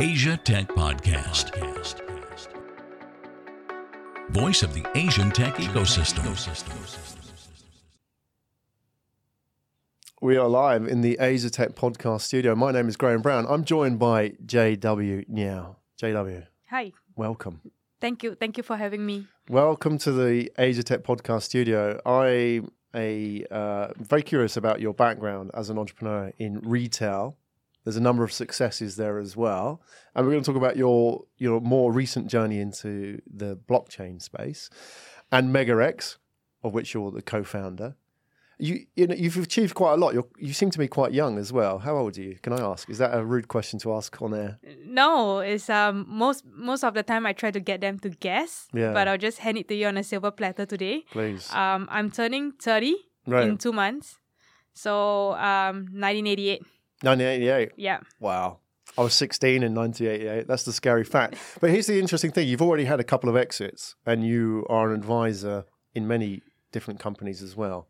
Asia Tech Podcast. Voice of the Asian tech ecosystem. We are live in the Asia Tech Podcast studio. My name is Graham Brown. I'm joined by JW Ngeow. JW, Hi. welcome. Thank you. Thank you for having me. Welcome to the Asia Tech Podcast studio. I'm a, uh, very curious about your background as an entrepreneur in retail. There's a number of successes there as well. And we're going to talk about your, your more recent journey into the blockchain space and MegaX, of which you're the co founder. You, you know, you've achieved quite a lot. You're, you seem to be quite young as well. How old are you? Can I ask? Is that a rude question to ask on air? No, it's um most most of the time I try to get them to guess. Yeah. But I'll just hand it to you on a silver platter today. Please. Um, I'm turning thirty right. in two months. So um, 1988. 1988. Yeah. Wow. I was 16 in 1988. That's the scary fact. But here's the interesting thing you've already had a couple of exits and you are an advisor in many different companies as well.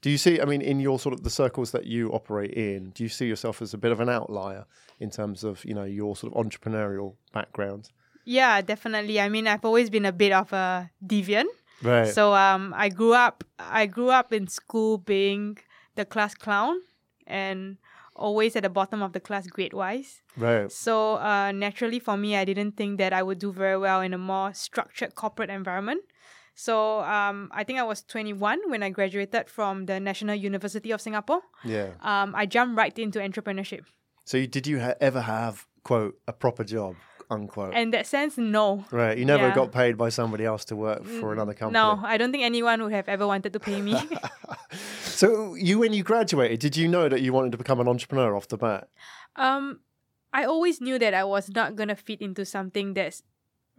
Do you see, I mean, in your sort of the circles that you operate in, do you see yourself as a bit of an outlier in terms of, you know, your sort of entrepreneurial background? Yeah, definitely. I mean, I've always been a bit of a deviant. Right. So um, I grew up. I grew up in school being the class clown and always at the bottom of the class grade wise. right. So uh, naturally, for me, I didn't think that I would do very well in a more structured corporate environment. So um, I think I was 21 when I graduated from the National University of Singapore. Yeah. Um, I jumped right into entrepreneurship. So you, did you ha- ever have, quote, a proper job, unquote? In that sense, no. right. You never Yeah. got paid by somebody else to work for another company? No, I don't think anyone would have ever wanted to pay me. So you, when you graduated, did you know that you wanted to become an entrepreneur off the bat? um, I always knew that I was not gonna fit into something that's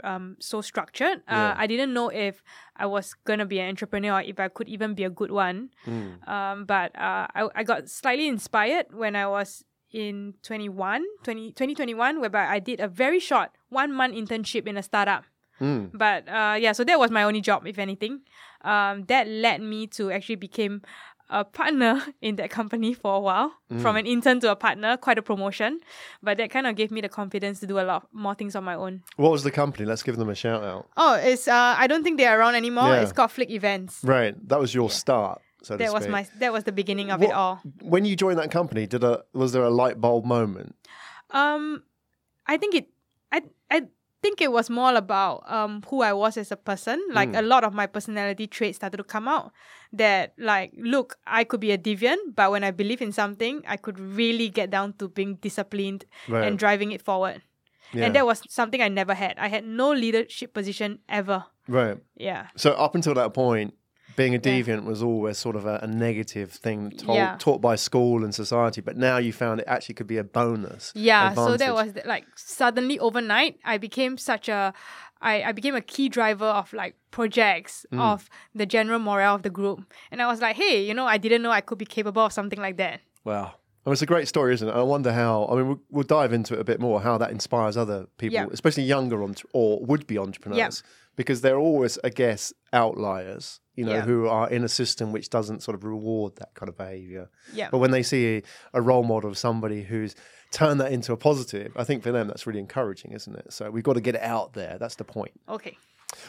um so structured. Yeah. Uh, I didn't know if I was gonna be an entrepreneur or if I could even be a good one. Mm. Um, but uh, I, I got slightly inspired when I was in 21, 20, 2021, whereby I did a very short one month internship in a startup. Mm. But uh, yeah, so that was my only job, if anything. Um, that led me to actually become a partner in that company for a while. From an intern to a partner, quite a promotion. But that kind of gave me the confidence to do a lot more things on my own. What was the company? Let's give them a shout out. Oh, it's uh, I don't think they're around anymore. Yeah. It's called Flick Events. Right, that was your start. So That was my that was the beginning of What- it all. When you joined that company, did a was there a light bulb moment? Um, I think it. I I think it was more about um who I was as a person. Like Mm. a lot of my personality traits started to come out. That like, look, I could be a deviant, but when I believe in something, I could really get down to being disciplined Right. and driving it forward. yeah. And that was something I never had. I had no leadership position ever. right. Yeah. So up until that point, being a Yeah. deviant was always sort of a, a negative thing told, Yeah. taught by school and society. But now you found it actually could be a bonus. Yeah, so that was like suddenly overnight, I became such a, I, I became a key driver of like projects Mm. of the general morale of the group, and I was like, hey, you know, I didn't know I could be capable of something like that. Wow. Well, it's a great story, isn't it? I wonder how. I mean, we'll, we'll dive into it a bit more. How that inspires other people, Yeah. especially younger entre- or would-be entrepreneurs, because they're always, I guess, outliers. You know, Yeah. who are in a system which doesn't sort of reward that kind of behaviour. Yeah, But when they see a, a role model of somebody who's turned that into a positive, I think for them that's really encouraging, isn't it? So we've got to get it out there. That's the point. okay.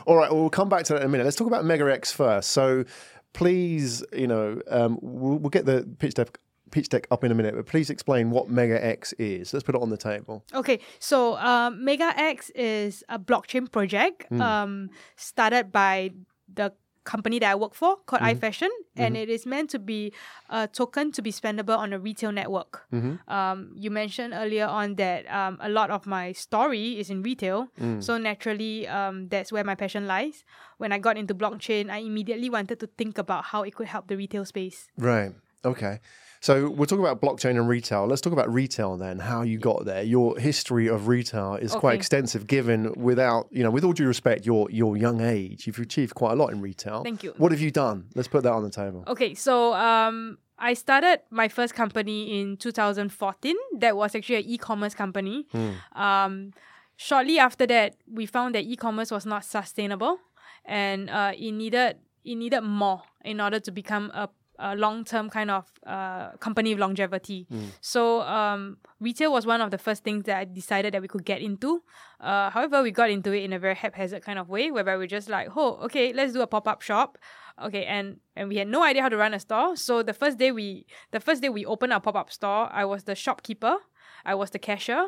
All right, well, we'll come back to that in a minute. Let's talk about MegaX first. So please, you know, um, we'll, we'll get the pitch deck, pitch deck up in a minute, but please explain what MegaX is. Let's put it on the table. Okay, so um, Mega X is a blockchain project um, started by the company that I work for called iFashion, and it is meant to be a token to be spendable on a retail network. Um, you mentioned earlier on that um, a lot of my story is in retail, so naturally um, that's where my passion lies. When I got into blockchain, I immediately wanted to think about how it could help the retail space. Right. Okay. So we're talking about blockchain and retail. Let's talk about retail then. How you got there? Your history of retail is quite extensive. Given without, you know, with all due respect, your your young age, you've achieved quite a lot in retail. Thank you. What have you done? Let's put that on the table. Okay, so um, I started my first company in 2014. That was actually an e-commerce company. Um, shortly after that, we found that e-commerce was not sustainable, and uh, it needed it needed more in order to become a a long-term kind of uh, company longevity. So um, retail was one of the first things that I decided that we could get into. Uh, however, we got into it in a very haphazard kind of way, whereby we're just like, oh, okay, let's do a pop-up shop. Okay, and and we had no idea how to run a store. So the first day we the first day we opened our pop-up store, I was the shopkeeper, I was the cashier,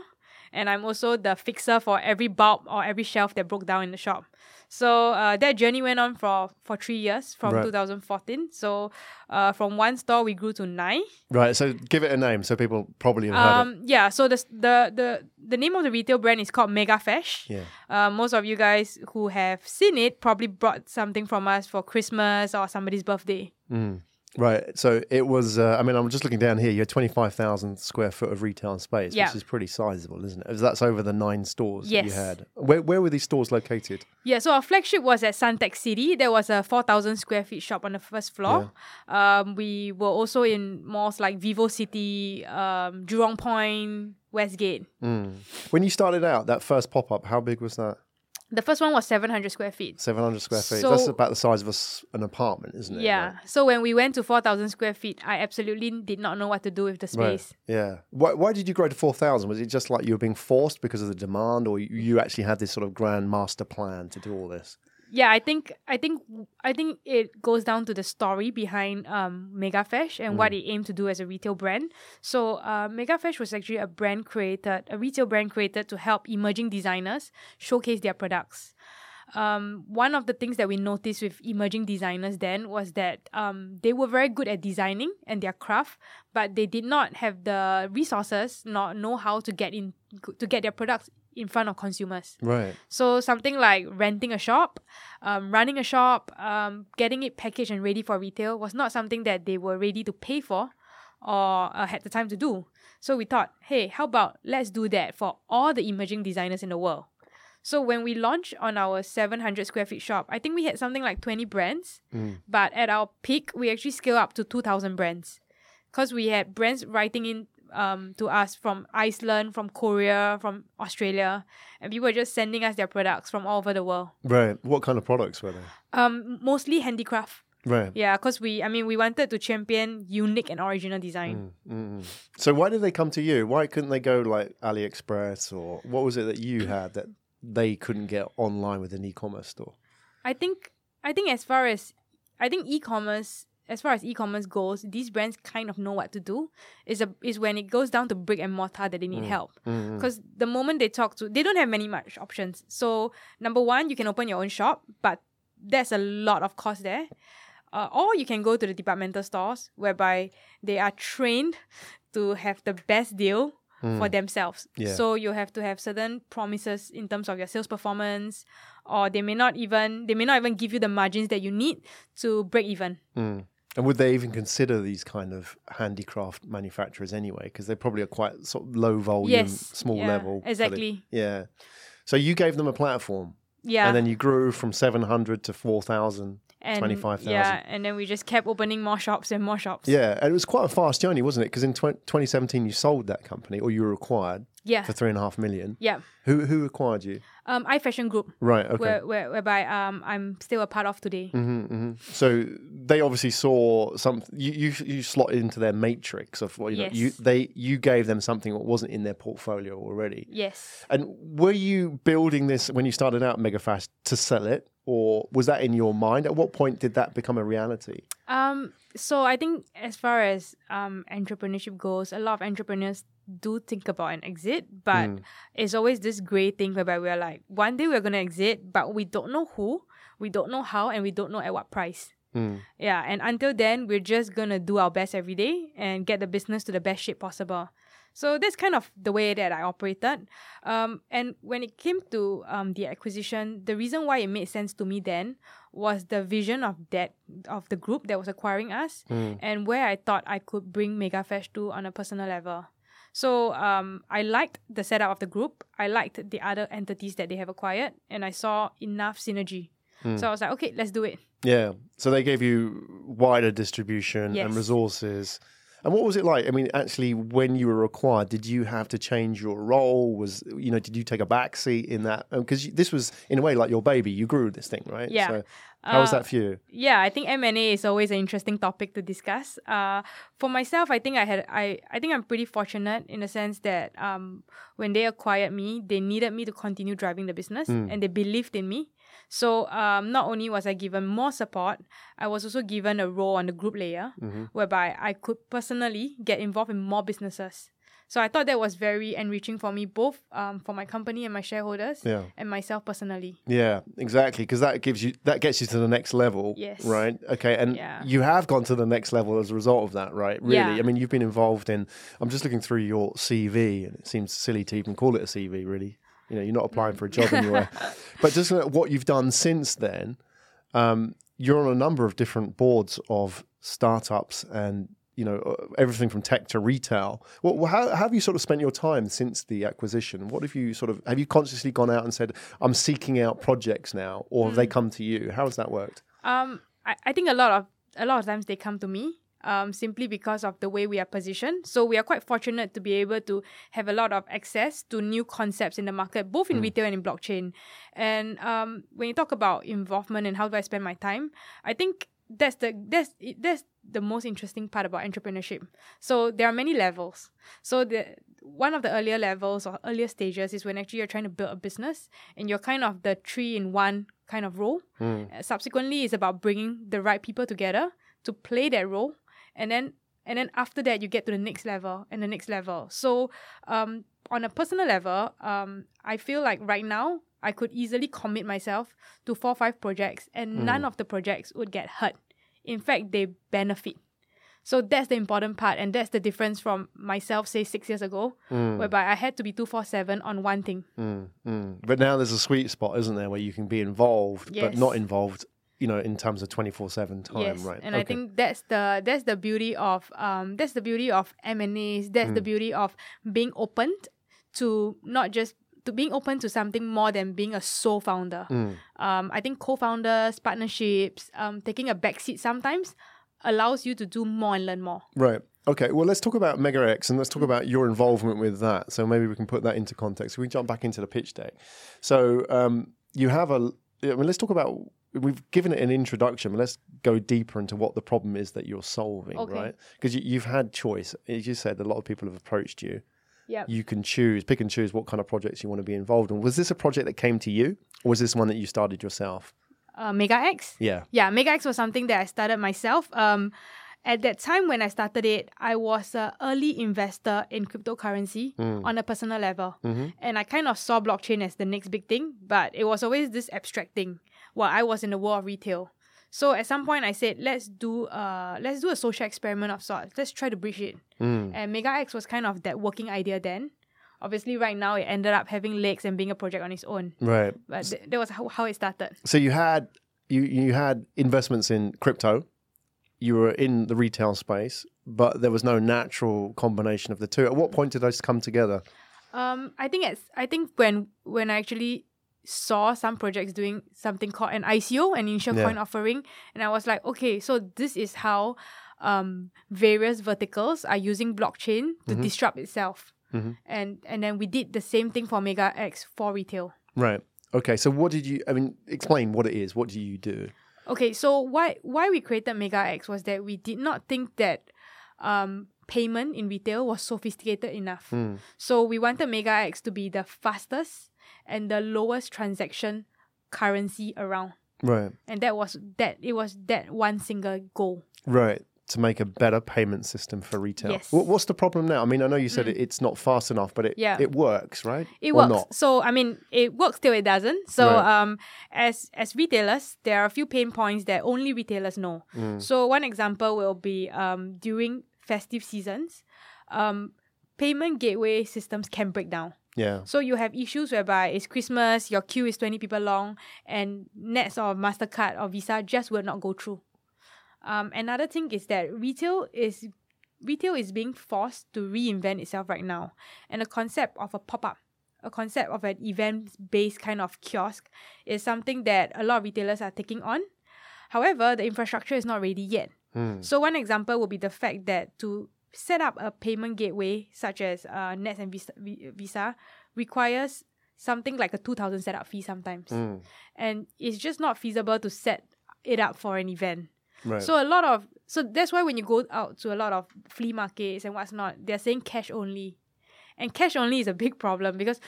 and I'm also the fixer for every bulb or every shelf that broke down in the shop. So uh, that journey went on for for three years from Right. 2014. So uh, from one store we grew to nine. Right. So give it a name so people probably have heard it. Um, yeah. So the the the the name of the retail brand is called Mega Fresh. Yeah. Uh, most of you guys who have seen it probably brought something from us for Christmas or somebody's birthday. Right. So it was, uh, I mean, I'm just looking down here. You had 25,000 square foot of retail space, Yeah. which is pretty sizable, isn't it? That's over the nine stores that you had. Where, where were these stores located? Yeah, so our flagship was at Suntec City. There was a 4,000 square feet shop on the first floor. Um, we were also in malls like Vivo City, um, Jurong Point, Westgate. When you started out, that first pop up, how big was that? The first one was 700 square feet. 700 square feet. That's about the size of a an apartment, isn't it? Yeah. Like- So when we went to 4,000 square feet, I absolutely did not know what to do with the space. Right. Yeah. Why, why did you grow to 4,000? Was it just like you were being forced because of the demand, or you, you actually had this sort of grand master plan to do all this? Yeah, I think I think I think it goes down to the story behind um Megafresh and what it aimed to do as a retail brand. So uh, Megafresh was actually a brand created, a retail brand created to help emerging designers showcase their products. Um, one of the things that we noticed with emerging designers then was that um, they were very good at designing and their craft, but they did not have the resources nor know how to get in to get their products in front of consumers. Right. So something like renting a shop, um, running a shop, um, getting it packaged and ready for retail was not something that they were ready to pay for or uh, had the time to do. So we thought, hey, how about let's do that for all the emerging designers in the world. So when we launched on our 700 square feet shop, I think we had something like 20 brands, but at our peak, we actually scaled up to 2,000 brands because we had brands writing in um, to us from Iceland, from Korea, from Australia, and people were just sending us their products from all over the world. Right. What kind of products were they? Um, mostly handicraft. Right. Yeah, because we, I mean, we wanted to champion unique and original design. Mm. So why did they come to you? Why couldn't they go like AliExpress or what was it that you had that they couldn't get online with an e-commerce store? I think, I think as far as, I think e-commerce, as far as e-commerce goes, these brands kind of know what to do. Is a is when it goes down to brick and mortar that they need mm. help. Mm-hmm. Because the moment they talk to, they don't have many much options. So number one, you can open your own shop, but there's a lot of cost there. Uh, or you can go to the departmental stores whereby they are trained to have the best deal mm. for themselves. Yeah. So you have to have certain promises in terms of your sales performance, or they may not even they may not even give you the margins that you need to break even. Mm. And would they even consider these kind of handicraft manufacturers anyway? Because they probably are quite sort of low volume, Yes, small yeah, level. exactly. yeah. So you gave them a platform, Yeah. and then you grew from seven hundred to four thousand. and 25,000. Yeah, and then we just kept opening more shops and more shops. Yeah, and it was quite a fast journey, wasn't it? Because in tw- 2017 you sold that company, or you were acquired Yeah. for three and a half million. Yeah. Who who acquired you? Um, iFashion Group, Right. Okay. where, where whereby um I'm still a part of today. hmm So they obviously saw some. You you, you slotted into their matrix of what you know. You they you gave them something that wasn't in their portfolio already. Yes. And were you building this when you started out Megafresh to sell it, or was that in your mind? At what point did that become a reality? Um, so I think as far as um entrepreneurship goes, a lot of entrepreneurs do think about an exit, but it's always this grey thing whereby we're like, one day we're gonna exit, but we don't know who, we don't know how, and we don't know at what price. Yeah, and until then, we're just gonna do our best every day and get the business to the best shape possible. So that's kind of the way that I operated. Um, and when it came to um, the acquisition, the reason why it made sense to me then was the vision of that of the group that was acquiring us, and where I thought I could bring Megafresh to on a personal level. So um, I liked the setup of the group. I liked the other entities that they have acquired, and I saw enough synergy. So I was like, okay, let's do it. Yeah. So they gave you wider distribution and resources. And what was it like? I mean, actually, when you were acquired, did you have to change your role? Was you know, did you take a back seat in that? Because this was in a way like your baby. You grew this thing, right? Yeah. So how was Uh, that for you? yeah, I think M and A is always an interesting topic to discuss. Uh, for myself, I think I had I I think I'm pretty fortunate in the sense that um when they acquired me, they needed me to continue driving the business and they believed in me. So um not only was I given more support, I was also given a role on the group layer whereby I could personally get involved in more businesses. So I thought that was very enriching for me, both um, for my company and my shareholders, Yeah. and myself personally. Yeah, exactly. Because that gives you that gets you to the next level. Yes. Right. Okay. And Yeah. you have gone to the next level as a result of that, right? Really. Yeah. I mean, you've been involved in. I'm just looking through your CV, and it seems silly to even call it a CV. Really. You know, you're not applying for a job anywhere. but just at what you've done since then. Um, you're on a number of different boards of startups and you know uh, everything from tech to retail. Well, how, how have you sort of spent your time since the acquisition? What have you sort of have you consciously gone out and said I'm seeking out projects now, or have Mm. they come to you? How has that worked? Um, I, I think a lot of a lot of times they come to me. Um, simply because of the way we are positioned. So we are quite fortunate to be able to have a lot of access to new concepts in the market, both in retail and in blockchain. And um, when you talk about involvement and how do I spend my time, I think that's the that's that's the most interesting part about entrepreneurship. So there are many levels. So the one of the earlier levels or earlier stages is when actually you're trying to build a business and you're kind of the three in one kind of role. Uh, subsequently, it's about bringing the right people together to play that role, and then and then after that, you get to the next level and the next level. So, um, on a personal level, um, I feel like right now I could easily commit myself to four or five projects, and none of the projects would get hurt. In fact, they benefit. So that's the important part, and that's the difference from myself, say six years ago, whereby I had to be two four seven on one thing. Mm, mm. But now there's a sweet spot, isn't there, where you can be involved, but not involved. You know, in terms of 24/7 time, yes, right? and I think that's the that's the beauty of um that's the beauty of M and A's. That's Mm. the beauty of being open to not just to being open to something more than being a sole founder. Mm. Um, I think co-founders, partnerships, um, taking a backseat sometimes allows you to do more and learn more. Right. Okay. Well, let's talk about Mega X and let's talk about your involvement with that. So maybe we can put that into context. We jump back into the pitch deck. So um, you have a. I mean, let's talk about. We've given it an introduction, but let's go deeper into what the problem is that you're solving, Okay. right? Because you, you've had choice. As you said, a lot of people have approached you. Yeah. You can choose, pick and choose what kind of projects you want to be involved in. Was this a project that came to you, or was this one that you started yourself? Uh, Mega X. Yeah. Yeah, Mega X was something that I started myself. Um, at that time when I started it, I was an early investor in cryptocurrency on a personal level. And I kind of saw blockchain as the next big thing, but it was always this abstract thing while I was in the world of retail. So at some point I said, let's do uh let's do a social experiment of sorts. Let's try to bridge it. And Mega X was kind of that working idea then. Obviously, right now it ended up having legs and being a project on its own. Right. But th- that was how, how it started. So you had you you had investments in crypto. You were in the retail space, but there was no natural combination of the two. At what point did those come together? Um, I think it's I think when when I actually saw some projects doing something called an ICO, an initial Yeah. coin offering, and I was like, okay, so this is how um various verticals are using blockchain to Mm-hmm. disrupt itself. And and then we did the same thing for Mega X for retail. Right. Okay. So what did you? I mean, explain what it is. What do you do? Okay, so why why we created Mega X was that we did not think that um, payment in retail was sophisticated enough. So we wanted Mega X to be the fastest and the lowest transaction currency around, Right. and that was that it was that one single goal. Right. To make a better payment system for retail. Yes. What, what's the problem now? I mean, I know you said it, it's not fast enough, but it Yeah. it works, right? It Or works. not? So I mean, it works till it doesn't. So Right. um, as as retailers, there are a few pain points that only retailers know. Mm. So one example will be um during festive seasons, um, payment gateway systems can break down. Yeah. So you have issues whereby it's Christmas, your queue is twenty people long, and Nets or Mastercard or Visa just will not go through. Um, another thing is that retail is retail is being forced to reinvent itself right now, and the concept of a pop up, a concept of an event based kind of kiosk, is something that a lot of retailers are taking on. However, the infrastructure is not ready yet. Hmm. So one example would be the fact that to set up a payment gateway such as uh, Nets and Visa, Visa requires something like a 2000 setup fee sometimes. Mm. And it's just not feasible to set it up for an event. Right. So a lot of so that's why when you go out to a lot of flea markets and what's not, they're saying cash only. And cash only is a big problem because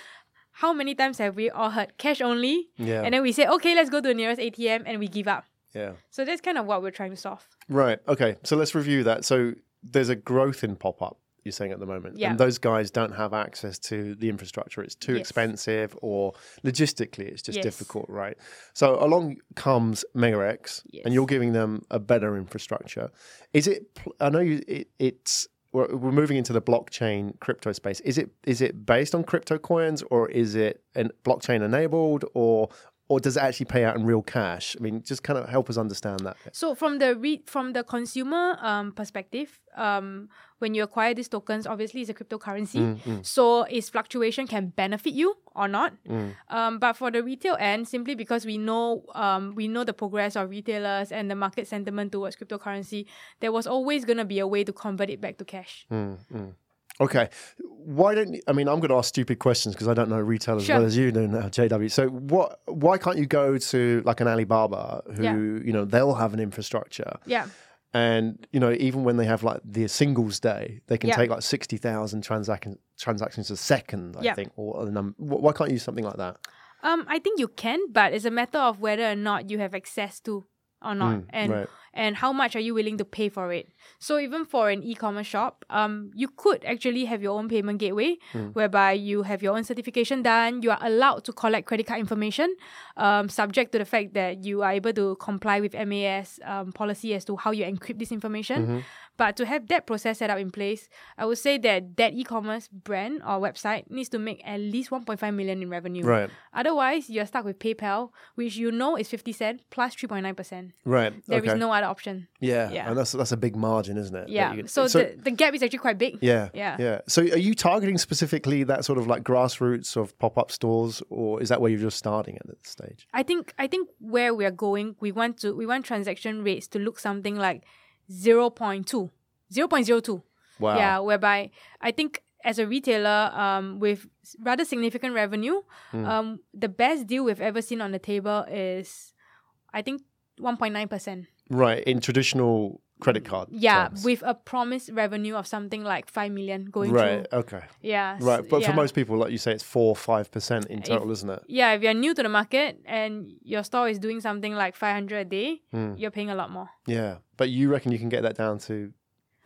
how many times have we all heard cash only? yeah. And then we say, okay, let's go to the nearest ATM and we give up. yeah. So that's kind of what we're trying to solve. Right. Okay. So let's review that. So there's a growth in pop up. You're saying at the moment, Yeah. and those guys don't have access to the infrastructure. It's too Yes. expensive, or logistically, it's just Yes. difficult, right? So along comes MegaX, Yes. and you're giving them a better infrastructure. Is it? I know you. It, it's we're, we're moving into the blockchain crypto space. Is it? Is it based on crypto coins, or is it an blockchain enabled, or or does it actually pay out in real cash? I mean, just kind of help us understand that. So from the re- from the consumer um, perspective, um, when you acquire these tokens, obviously it's a cryptocurrency. Mm, So its fluctuation can benefit you or not. mm. Um, but for the retail end, simply because we know um, we know the progress of retailers and the market sentiment towards cryptocurrency, there was always going to be a way to convert it back to cash. Okay. Why don't you, I mean I'm going to ask stupid questions because I don't know retail as Sure. well as you do now, JW. So what? Why can't you go to like an Alibaba who Yeah. you know they'll have an infrastructure Yeah. and you know even when they have like the singles day they can Yeah. take like sixty thousand transaction transactions a second I Yeah. think or the number. Why can't you use something like that? Um, I think you can, but it's a matter of whether or not you have access to or not, Mm, and right. and how much are you willing to pay for it. So even for an e-commerce shop, um, you could actually have your own payment gateway, Hmm. whereby you have your own certification done. You are allowed to collect credit card information, um, subject to the fact that you are able to comply with MAS um, policy as to how you encrypt this information. Mm-hmm. But to have that process set up in place, I would say that that e-commerce brand or website needs to make at least 1.5 million in revenue. Right. Otherwise, you're stuck with PayPal, which you know is 50 cent plus 3.9%. Right. There is okay. no other option. yeah. yeah. And that's that's a big margin, isn't it? Yeah. can- So, the, the gap is actually quite big. Yeah, Yeah. yeah. So, are you targeting specifically that sort of like grassroots of pop-up stores, or is that where you're just starting at this stage? I think I think where we are going, we want to we want transaction rates to look something like 0.2. 0.02. Wow. Yeah, whereby I think as a retailer um, with rather significant revenue, Hmm. um, the best deal we've ever seen on the table is, I think, 1.9%. Right. In traditional credit card. Yeah, terms. with a promised revenue of something like 5 million going Right. through. Okay. Yeah. Right. But yeah. for most people, like you say, it's four, five percent in total, isn't it? Yeah, if you're new to the market and your store is doing something like 500 a day, Hmm. you're paying a lot more. Yeah. But you reckon you can get that down to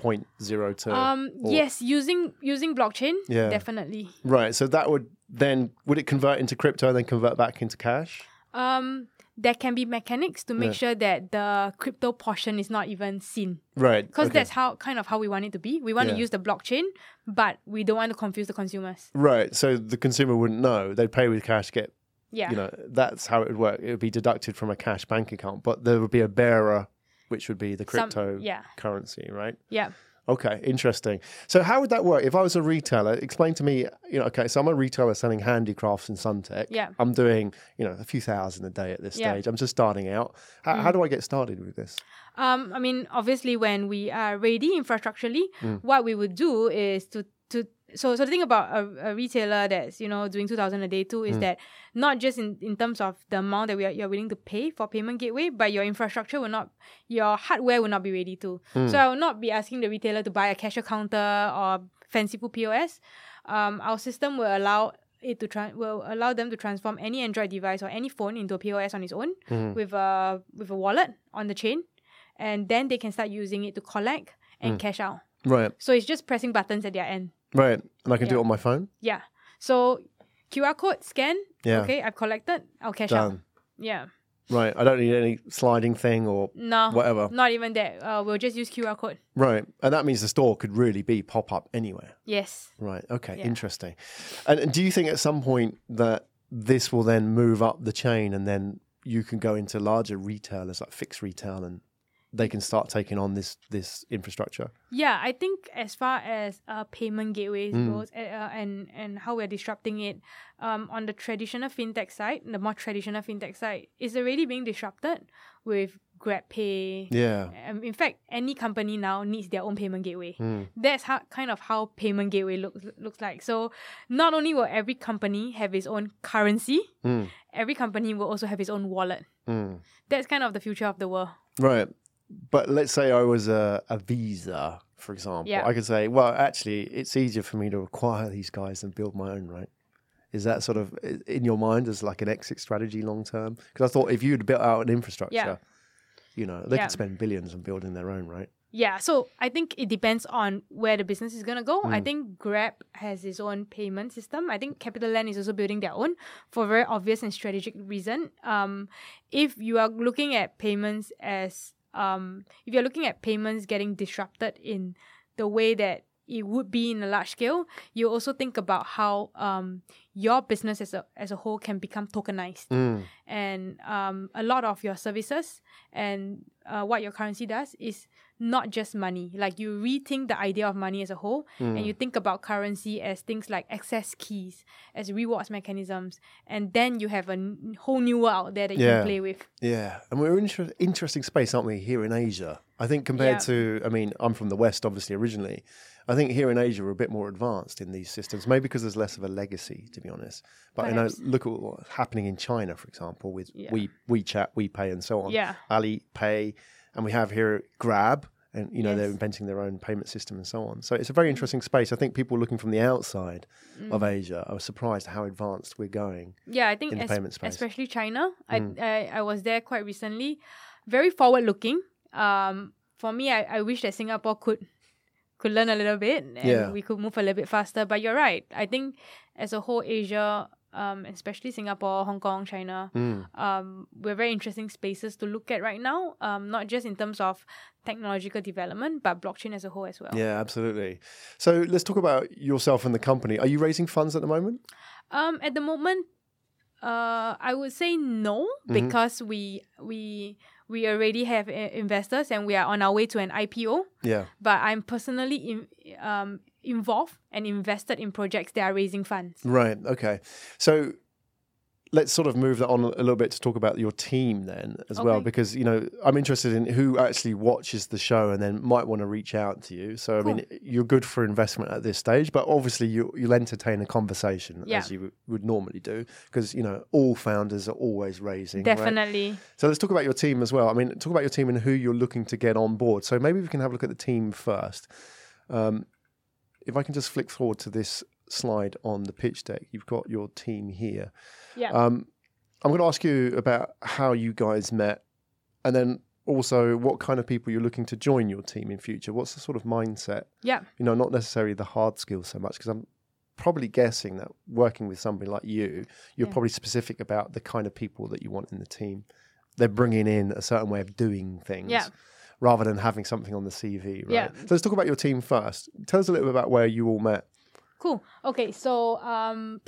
0.02? Um, or- yes, using using blockchain, Yeah. definitely. Right. So that would then would it convert into crypto and then convert back into cash? Um, there can be mechanics to make Yeah. sure that the crypto portion is not even seen. Right. Because okay. that's how kind of how we want it to be. We want Yeah. to use the blockchain, but we don't want to confuse the consumers. right. So the consumer wouldn't know. They'd pay with cash, get Yeah. you know that's how it would work. It would be deducted from a cash bank account, but there would be a bearer, which would be the Some- crypto yeah. currency, right? Yeah. Okay, interesting. So how would that work? If I was a retailer, explain to me, you know, okay, so I'm a retailer selling handicrafts in Suntec. Yeah. I'm doing, you know, a few thousand a day at this Yeah. Mm. stage. I'm just starting out. How, how do I get started with this? Um, I mean, obviously, when we are ready infrastructurally, Mm. what we would do is to to so so the thing about a, a retailer that's you know doing two thousand a day too is Mm. that not just in, in terms of the amount that we are, you're willing to pay for payment gateway, but your infrastructure will not, your hardware will not be ready too. Mm. So I will not be asking the retailer to buy a cashier counter or fanciful POS. Um, our system will allow it to tran will allow them to transform any Android device or any phone into a POS on its own Mm. with a with a wallet on the chain, and then they can start using it to collect and cash out. Right, So it's just pressing buttons at their end. Right. And I can do it on my phone? Yeah. So QR code scan. Yeah. Okay, I've collected. I'll cash out. Done. Yeah. Right. I don't need any sliding thing or No. whatever. Not even that. Uh, we'll just use QR code. Right. And that means the store could really be pop up anywhere. Yes. Right. Okay. Yeah. Interesting. And, and do you think at some point that this will then move up the chain and then you can go into larger retailers like fixed retail and they can start taking on this this infrastructure? Yeah, I think as far as uh, payment gateways Mm. goes uh, uh, and and how we're disrupting it, um, on the traditional fintech side, the more traditional fintech side, is already being disrupted with GrabPay. Yeah. Um, in fact, any company now needs their own payment gateway. Mm. That's how kind of how payment gateway looks looks like. So not only will every company have its own currency, Mm. every company will also have its own wallet. Mm. That's kind of the future of the world. Right. But let's say I was a, a Visa, for example. Yeah. I could say, well, actually, it's easier for me to acquire these guys than build my own, right? Is that sort of in your mind as like an exit strategy long term? Because I thought if you'd built out an infrastructure, you know, they Yeah. could spend billions on building their own, right? Yeah, so I think it depends on where the business is gonna go. I Mm. think Grab has its own payment system. I think CapitaLand is also building their own for very obvious and strategic reason. Um, if you are looking at payments as um, if you're looking at payments getting disrupted in the way that it would be in a large scale, you also think about how um, your business as a as a whole can become tokenized Mm. and um, a lot of your services and uh, what your currency does is not just money. Like you rethink the idea of money as a whole, Mm. and you think about currency as things like access keys, as rewards mechanisms, and then you have a n- whole new world out there that you can play with. Yeah, and we're in inter- interesting space, aren't we? Here in Asia, I think compared Yeah. to, I mean, I'm from the West, obviously originally. I think here in Asia we're a bit more advanced in these systems, maybe because there's less of a legacy, to be honest. But you know, look at what's happening in China, for example, with Yeah. We WeChat, WePay, and so on. Yeah. Alipay, and we have here Grab, and you know they're inventing their own payment system and so on. So it's a very interesting space. I think people looking from the outside Mm. of Asia are surprised how advanced we're going. Yeah, I think In the es- payment space. especially China. I, Mm. I I was there quite recently. Very forward looking. Um, for me, I, I wish that Singapore could could learn a little bit and Yeah. we could move a little bit faster. But you're right. I think as a whole, Asia, um, especially Singapore, Hong Kong, China, Mm. um, we're very interesting spaces to look at right now. Um, not just in terms of technological development, but blockchain as a whole as well. Yeah, absolutely. So let's talk about yourself and the company. Are you raising funds at the moment? Um, at the moment, uh, I would say no Mhm. because we we we already have uh, investors and we are on our way to an IPO. Yeah. But I'm personally in, um, involved and invested in projects that are raising funds. Right. Okay. So let's sort of move that on a little bit to talk about your team then as well, because you know I'm interested in who actually watches the show and then might want to reach out to you. So I mean, you're good for investment at this stage, but obviously you, you'll entertain a conversation Yeah. as you would- would normally do, because you know all founders are always raising. right? Definitely. So let's talk about your team as well. I mean, talk about your team and who you're looking to get on board. So maybe we can have a look at the team first. Um, if I can just flick forward to this slide on the pitch deck, you've got your team here. Yeah. Um, I'm going to ask you about how you guys met, and then also what kind of people you're looking to join your team in future. What's the sort of mindset? yeah. You know, not necessarily the hard skills so much, because I'm probably guessing that working with somebody like you, you're Yeah. probably specific about the kind of people that you want in the team. They're bringing in a certain way of doing things. Yeah. Rather than having something on the CV, right? Yeah. So let's talk about your team first. Tell us a little bit about where you all met. Cool. Okay, so um,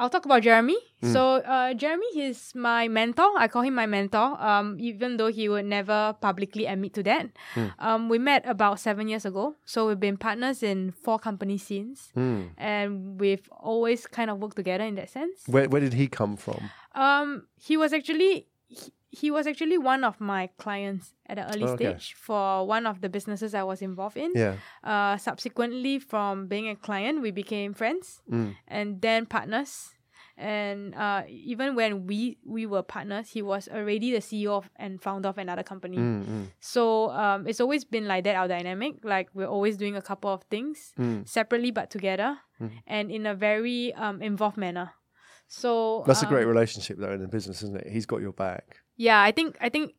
I'll talk about Jeremy. Mm. So uh, Jeremy he's my mentor. I call him my mentor. Um, even though he would never publicly admit to that. Mm. Um, we met about seven years ago. So we've been partners in four companies since, Hmm. and we've always kind of worked together in that sense. Where, where did he come from? Um, he was actually he, he was actually one of my clients at an early Oh, okay. stage for one of the businesses I was involved in. Yeah. Uh, subsequently, from being a client, we became friends Mm. and then partners. And uh, even when we we were partners, he was already the CEO of, and founder of another company. Mm, mm, So um, it's always been like that our dynamic. Like we're always doing a couple of things mm. separately but together, Mhm. and in a very um, involved manner. So That's a um, great relationship though in the business, isn't it? He's got your back. Yeah, I think I think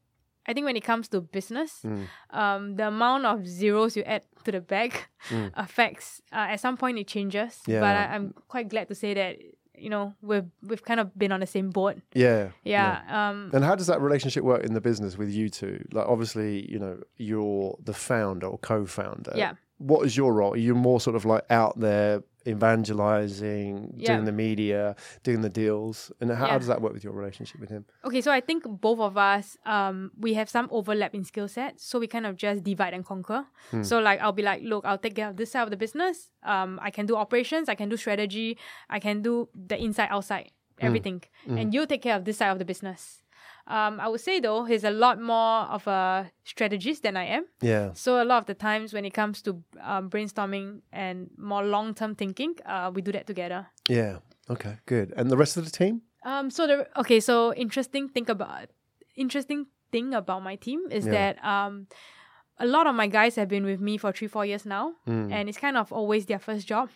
I think when it comes to business, Mm. um, the amount of zeros you add to the bag Mm. affects. Uh, at some point, it changes. Yeah. But I, I'm quite glad to say that you know we've we've kind of been on the same boat. Yeah. Yeah. Um. And how does that relationship work in the business with you two? Like, obviously, you know, you're the founder or co-founder. Yeah. What is your role? Are you more sort of like out there evangelizing, Yeah. doing the media, doing the deals? And how, Yeah. does that work with your relationship with him? Okay, so I think both of us, um, we have some overlap in skill sets, so we kind of just divide and conquer. Hmm. So like, I'll be like, look, I'll take care of this side of the business. Um, I can do operations, I can do strategy, I can do the inside outside, Hmm. everything, and you take care of this side of the business. Um, I would say though, he's a lot more of a strategist than I am. Yeah. So a lot of the times when it comes to um, brainstorming and more long term thinking, uh, we do that together. Yeah. Okay. Good. And the rest of the team? Um, so the okay, so interesting thing about interesting thing about my team is Yeah. that um, a lot of my guys have been with me for three four years now, Mm. and it's kind of always their first job,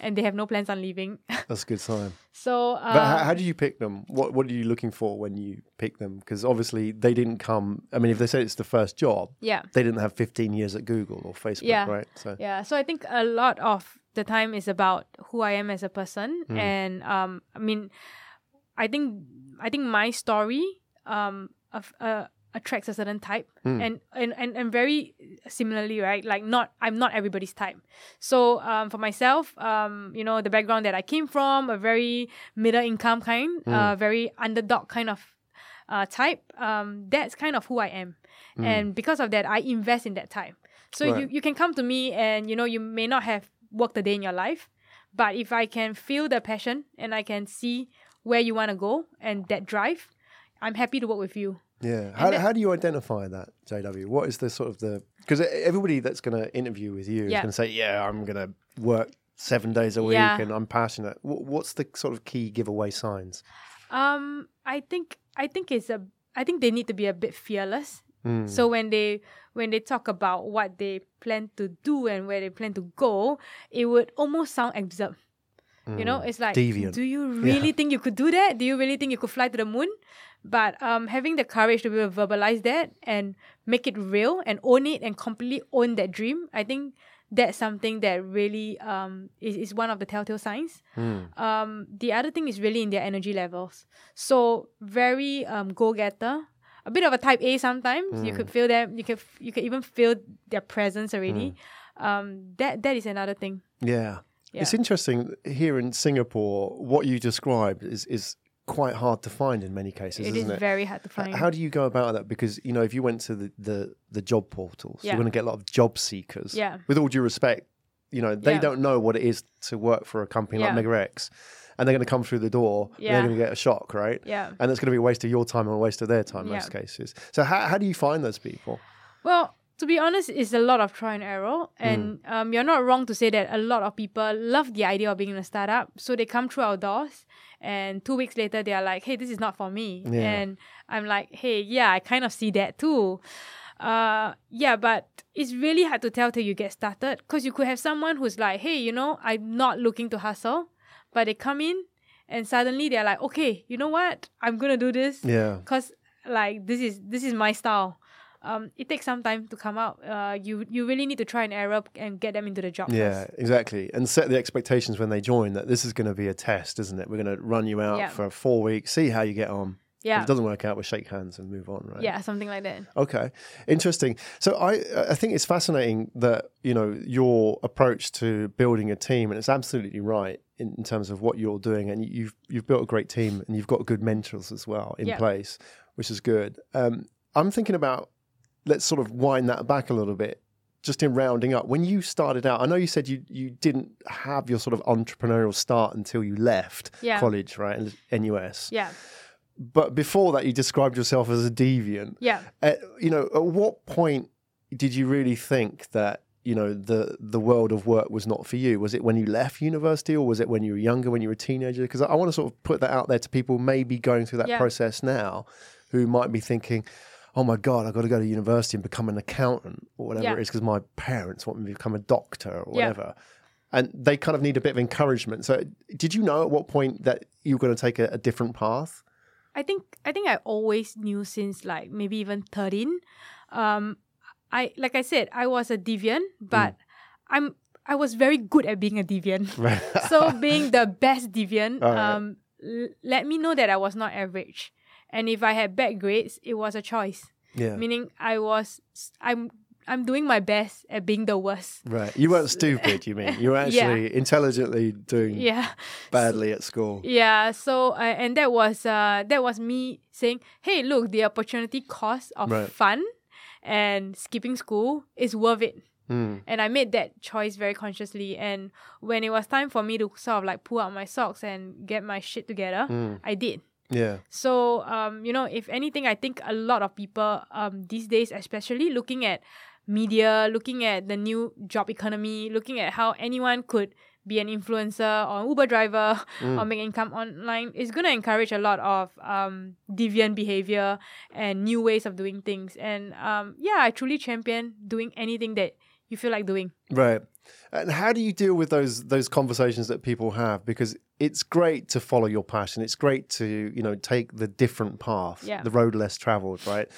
and they have no plans on leaving. That's a good sign. so uh, But how, how do you pick them? What What are you looking for when you pick them? Because obviously they didn't come. I mean, if they say it's the first job, yeah. they didn't have 15 years at Google or Facebook, Yeah. right? So Yeah, so I think a lot of the time is about who I am as a person, Mm. and um, I mean, I think I think my story um of, uh, attracts a certain type, Mm. and, and and and very similarly, right? Like not I'm not everybody's type. So um, for myself, um, you know, the background that I came from, a very middle income kind, Mm. uh, very underdog kind of uh, type. Um, that's kind of who I am, and because of that, I invest in that type. So Mm. Right. you, you can come to me and you know you may not have worked a day in your life, but if I can feel the passion and I can see where you want to go and that drive, I'm happy to work with you. Yeah, how, then- how do you identify that, JW? What is the sort of the because everybody that's going to interview with you is going to say, "Yeah, I'm going to work seven days a week Yeah. and I'm passionate." Wh- What's the sort of key giveaway signs? Um, I think I think it's a I think they need to be a bit fearless. Mm. So when they when they talk about what they plan to do and where they plan to go, it would almost sound absurd. You know, it's like, Mm. Deviant. do you really think you could do that? Do you really think you could fly to the moon? But um, having the courage to be able to verbalize that and make it real and own it and completely own that dream, I think that's something that really um, is, is one of the telltale signs. Mm. Um, the other thing is really in their energy levels. So very um, go getter, a bit of a type A sometimes. You could feel them. You could you could even feel their presence already. Um, that that is another thing. Yeah. It's interesting here in Singapore. What you described is is quite hard to find in many cases, It is isn't it? very hard to find. How do you go about that? Because you know, if you went to the the, the job portals, Yeah. you're going to get a lot of job seekers. Yeah. With all due respect, you know, they Yeah. don't know what it is to work for a company like Yeah. Mega X, and they're going to come through the door. and Yeah. they're going to get a shock, right? yeah. And it's going to be a waste of your time and a waste of their time in most cases. So how how do you find those people? Well, to be honest, it's a lot of try and error. And um, you're not wrong to say that a lot of people love the idea of being in a startup. So they come through our doors, and two weeks later, they are like, hey, this is not for me. Yeah. And I'm like, hey, yeah, I kind of see that too. Uh, yeah, but it's really hard to tell till you get started because you could have someone who's like, hey, you know, I'm not looking to hustle, but they come in and suddenly they're like, okay, you know what? I'm gonna do this Yeah. because like this is this is my style um it takes some time to come out uh you you really need to try and error and get them into the job Yeah, first. exactly. And set the expectations when they join that this is going to be a test, isn't it? We're going to run you out Yeah. for four weeks, see how you get on. If yeah it doesn't work out, we'll shake hands and move on, right? yeah something like that Okay, interesting. So I I think it's fascinating that you know your approach to building a team, and it's absolutely right in, in terms of what you're doing, and you've you've built a great team, and you've got good mentors as well in Yeah. place, which is good. Um, I'm thinking about let's sort of wind that back a little bit. Just in rounding up, when you started out, I know you said you, you didn't have your sort of entrepreneurial start until you left Yeah. college, right? NUS. yeah But before that, you described yourself as a deviant yeah at, you know, at what point did you really think that you know the the world of work was not for you? Was it when you left university, or was it when you were younger, when you were a teenager? Because I, I want to sort of put that out there to people maybe going through that Yeah. process now, who might be thinking. Oh my God! I've got to go to university and become an accountant or whatever Yeah. it is because my parents want me to become a doctor or Yeah. whatever, and they kind of need a bit of encouragement. So, did you know at what point that you were going to take a, a different path? i think i think i always knew since like maybe even 13 um i like i said i was a deviant but i'm i was very good at being a deviant Right. so being the best deviant right. um l- let me know that i was not average and if i had bad grades it was a choice yeah. meaning I was I'm I'm doing my best at being the worst. Right. You weren't stupid, you mean? You were Yeah. actually intelligently doing Yeah, badly at school. yeah. So uh, and that was uh that was me saying, hey, look, the opportunity cost of Right. fun and skipping school is worth it. Mm. And I made that choice very consciously. And when it was time for me to sort of like pull out my socks and get my shit together, Mm. I did. Yeah. So, um, you know, if anything, I think a lot of people um, these days, especially looking at media, looking at the new job economy, looking at how anyone could be an influencer or Uber driver or make income online, is going to encourage a lot of um, deviant behavior and new ways of doing things. And um, yeah, I truly champion doing anything that you feel like doing. Right. And how do you deal with those those conversations that people have? Because it's great to follow your passion. It's great to you know take the different path, Yeah. the road less traveled. Right.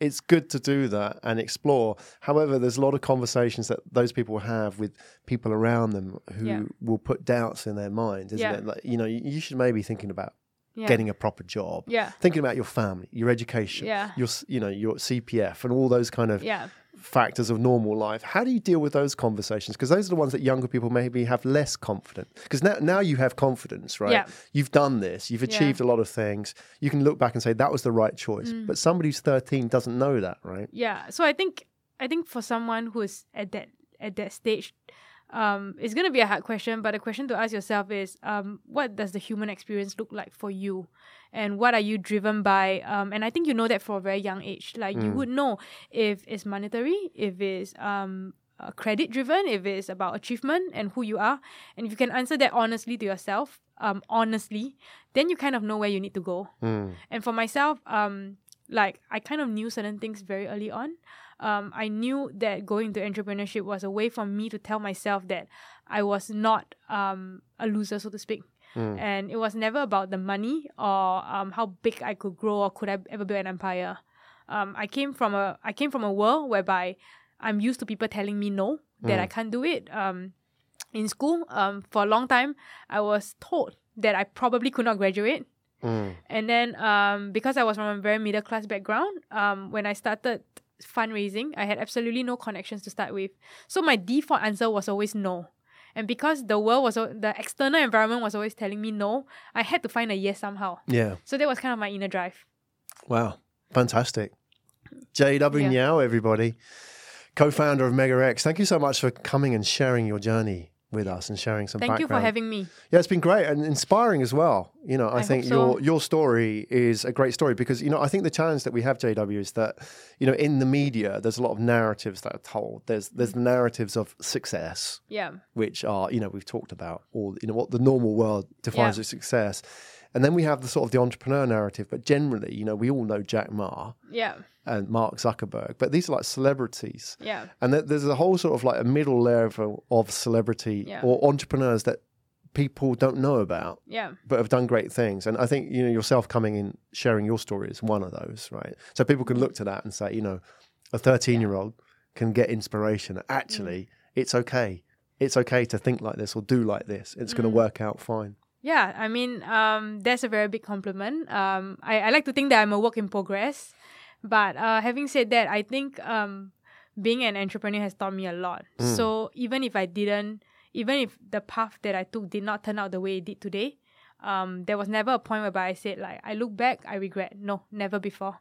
It's good to do that and explore. However, there's a lot of conversations that those people have with people around them who Yeah. will put doubts in their mind. Isn't Yeah. it? Like, you know, you should maybe thinking about Yeah. getting a proper job, Yeah. thinking about your family, your education, Yeah. your you know your CPF, and all those kind of Yeah. Factors of normal life. How do you deal with those conversations? Because those are the ones that younger people maybe have less confidence. Because now, now you have confidence, right? Yeah. You've done this. You've Yeah. achieved a lot of things. You can look back and say that was the right choice. Mm. But somebody who's thirteen doesn't know that, right? Yeah. So I think I think for someone who is at that at that stage, um, it's gonna be a hard question. But the question to ask yourself is, um, what does the human experience look like for you, and what are you driven by? Um, and I think you know that for a very young age. Like you would know if it's monetary, if it's um. Uh, credit driven if it's about achievement and who you are and if you can answer that honestly to yourself um honestly then you kind of know where you need to go Mm. and for myself, um, like I kind of knew certain things very early on. Um, I knew that going into entrepreneurship was a way for me to tell myself that I was not um, a loser, so to speak. And it was never about the money or um, how big I could grow or could I ever build an empire. Um, I came from a I came from a world whereby I'm used to people telling me no that I can't do it. Um, in school, um, for a long time, I was told that I probably could not graduate. Mm. And then um, because I was from a very middle class background, um, when I started fundraising, I had absolutely no connections to start with. So my default answer was always no. And because the world was the external environment was always telling me no, I had to find a yes somehow. Yeah. So that was kind of my inner drive. Wow. Fantastic. JW Yeah. Ngeow, everybody, co founder of MegaX. Thank you so much for coming and sharing your journey with us and sharing some Thank you for having me. Yeah, it's been great and inspiring as well. You know, I, I think so. your your story is a great story because you know I think the challenge that we have, JW, is that you know in the media there's a lot of narratives that are told. There's there's the narratives of success, Yeah. which are you know we've talked about, all you know what the normal world defines Yeah. as success, and then we have the sort of the entrepreneur narrative. But generally, you know, we all know Jack Ma Yeah. And Mark Zuckerberg, but these are like celebrities. Yeah. And there- there's a whole sort of like a middle level of celebrity Yeah. or entrepreneurs that people don't know about Yeah. but have done great things. And I think you know yourself coming in sharing your story is one of those, right? So people can look to that and say, you know, a 13 year old can get inspiration. Actually, it's okay. It's okay to think like this or do like this. It's going to work out fine. Yeah, I mean, um, that's a very big compliment. Um, I, I like to think that I'm a work in progress. But uh, having said that, I think um, being an entrepreneur has taught me a lot. So even if I didn't, even if the path that I took did not turn out the way it did today, um, there was never a point whereby I said, like, I look back, I regret. No, never before.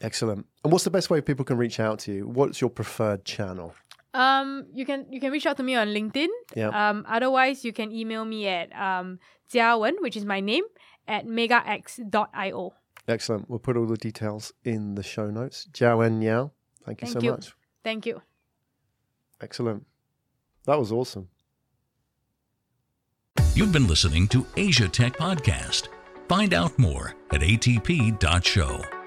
Excellent. And what's the best way people can reach out to you? What's your preferred channel? Um, you can you can reach out to me on LinkedIn. Yeah. Um, otherwise, you can email me at um, Jiawen, which is my name, at megax.io. Excellent. We'll put all the details in the show notes. Jiawen Ngeow, thank you Thank so you. much. Thank you. Excellent. That was awesome. You've been listening to Asia Tech Podcast. Find out more at atp.show.